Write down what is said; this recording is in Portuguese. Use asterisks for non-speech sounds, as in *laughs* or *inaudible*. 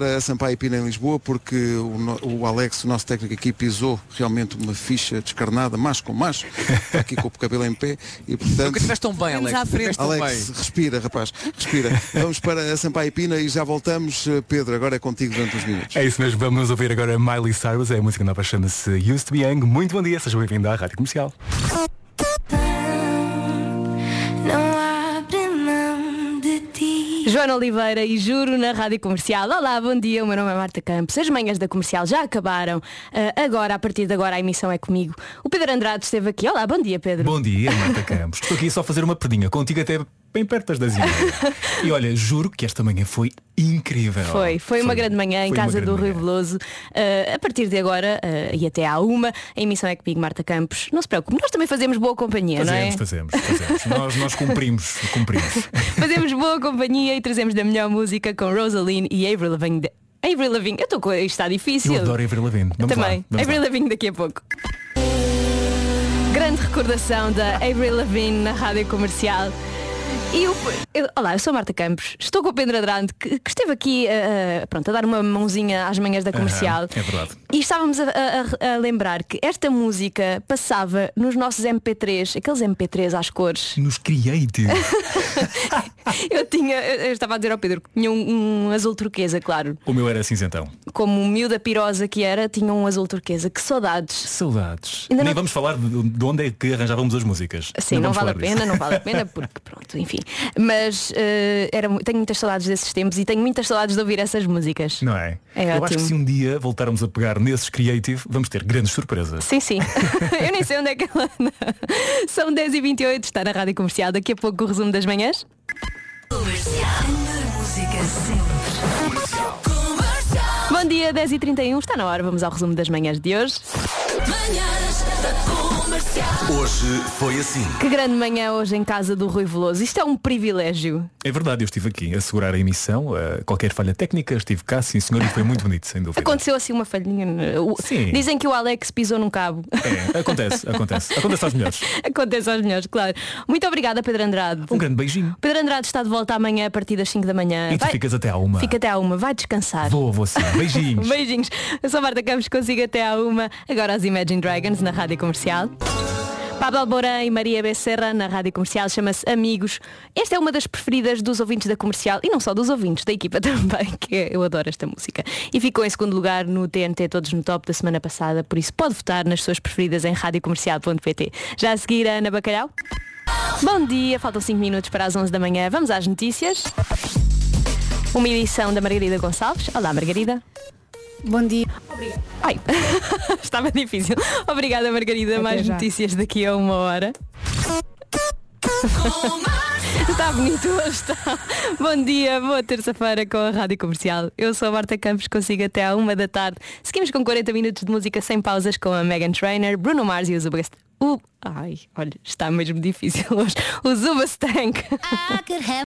a Sampaio Pina em Lisboa porque o, no- o Alex, o nosso técnico aqui, pisou realmente uma ficha descarnada, macho com macho, *laughs* está aqui com o cabelo em pé e portanto. Nunca estiveste tão bem, Alex. à frente. Alex, bem. respira, rapaz, respira. *laughs* Vamos para a Sampaio Pina e já voltamos. Pedro, agora é contigo durante uns minutos. É isso mesmo, vamos ouvir agora Miley Cyrus, é a música nova chama-se Used to Be Young. Muito bom dia, seja bem-vindo à Rádio Comercial. Joana Oliveira e Juro na Rádio Comercial. Olá, bom dia, o meu nome é Marta Campos. As manhãs da Comercial já acabaram. Ah, agora, a partir de agora, a emissão é comigo. O Pedro Andrade esteve aqui. Olá, bom dia, Pedro. Bom dia, Marta Campos. Estou aqui só a fazer uma perdinha, contigo até bem perto das 10 *laughs* E olha, juro que esta manhã foi incrível. Foi, foi uma grande manhã em foi casa do Rui. Veloso. Ah, a partir de agora ah, e até à uma, a emissão é comigo, Marta Campos. Não se preocupe, nós também fazemos boa companhia, não é? Fazemos, fazemos, fazemos. nós, nós cumprimos, cumprimos. *laughs* Fazemos boa companhia e trazemos da melhor música com Rosaline e Avril Lavigne. Avril Lavigne, eu estou com isto está difícil. Eu adoro Avril Lavigne. Vamos Também. lá. Avril. Lavigne daqui a pouco. Grande recordação da Avril Lavigne na rádio comercial. E eu, eu- olá, eu sou a Marta Campos, estou com o Pedro Adrando, que, que esteve aqui eh, pronto, a dar uma mãozinha às manhãs da comercial. Aham, é verdade. E estávamos a, a- a lembrar que esta música passava nos nossos MP3, aqueles MP3 às cores. Nos Creative. *laughs* Eu tinha, eu eu estava a dizer ao Pedro que tinha um, um azul turquesa, claro. o meu era cinzentão. Como miúda pirosa que era, tinha um azul turquesa. Que saudades. Saudades. Ainda Nem não- vamos falar de, de onde é que arranjávamos as músicas. Sim, não, vamos vale a disso. pena, não vale a pena, porque pronto, *laughs* enfim. Mas eh, era, tenho muitas saudades desses tempos e tenho muitas saudades de ouvir essas músicas. Não é? É Eu acho ótimo. que se um dia voltarmos a pegar nesses Creative, vamos ter grandes surpresas. Sim, sim. *laughs* Eu nem sei onde é que ela anda. São 10h28, está na Rádio Comercial. Daqui a pouco o resumo das manhãs. Bom dia, 10h31, está na hora. Vamos ao resumo das manhãs de hoje. Manhãs. Hoje foi assim. Que grande manhã hoje em casa do Rui Veloso. Isto é um privilégio. É verdade, eu estive aqui a segurar a emissão, eh, qualquer falha técnica, estive cá, sim senhor, e foi muito bonito, sem dúvida. Aconteceu assim uma falhinha. O- Sim. Dizem que o Alex pisou num cabo. É, acontece, acontece. *laughs* Acontece aos melhores. Acontece aos melhores, claro. Muito obrigada, Pedro Andrade. Um grande beijinho. Pedro Andrade está de volta amanhã a partir das 5 da manhã. E tu ficas até à uma. Fica até à uma, vai descansar. Vou, vou sim. Beijinhos. *laughs* Beijinhos. Eu sou a Marta Campos, consigo até à uma. Agora as Imagine Dragons na Rádio Comercial. Pablo Alborã e Maria Becerra na Rádio Comercial chama-se Amigos. Esta é uma das preferidas dos ouvintes da comercial e não só dos ouvintes, da equipa *laughs* também, que eu adoro esta música. E ficou em segundo lugar no TNT Todos no Top da semana passada, por isso pode votar nas suas preferidas em radiocomercial.pt. Já a seguir a Ana Bacalhau. Bom dia, faltam 5 minutos para as 11 da manhã. Vamos às notícias. Uma edição da Margarida Gonçalves. Olá, Margarida. Bom dia. Ai, *laughs* estava difícil. Obrigada, Margarida. Mais já. notícias daqui a uma hora. *laughs* Está bonito hoje, está. Bom dia, boa terça-feira com a Rádio Comercial. Eu sou a Marta Campos, consigo até à uma da tarde. Seguimos com 40 minutos de música sem pausas com a Megan Trainer, Bruno Mars e o Zubast... O... Ai, olha, está mesmo difícil hoje. O Zubastank. I could have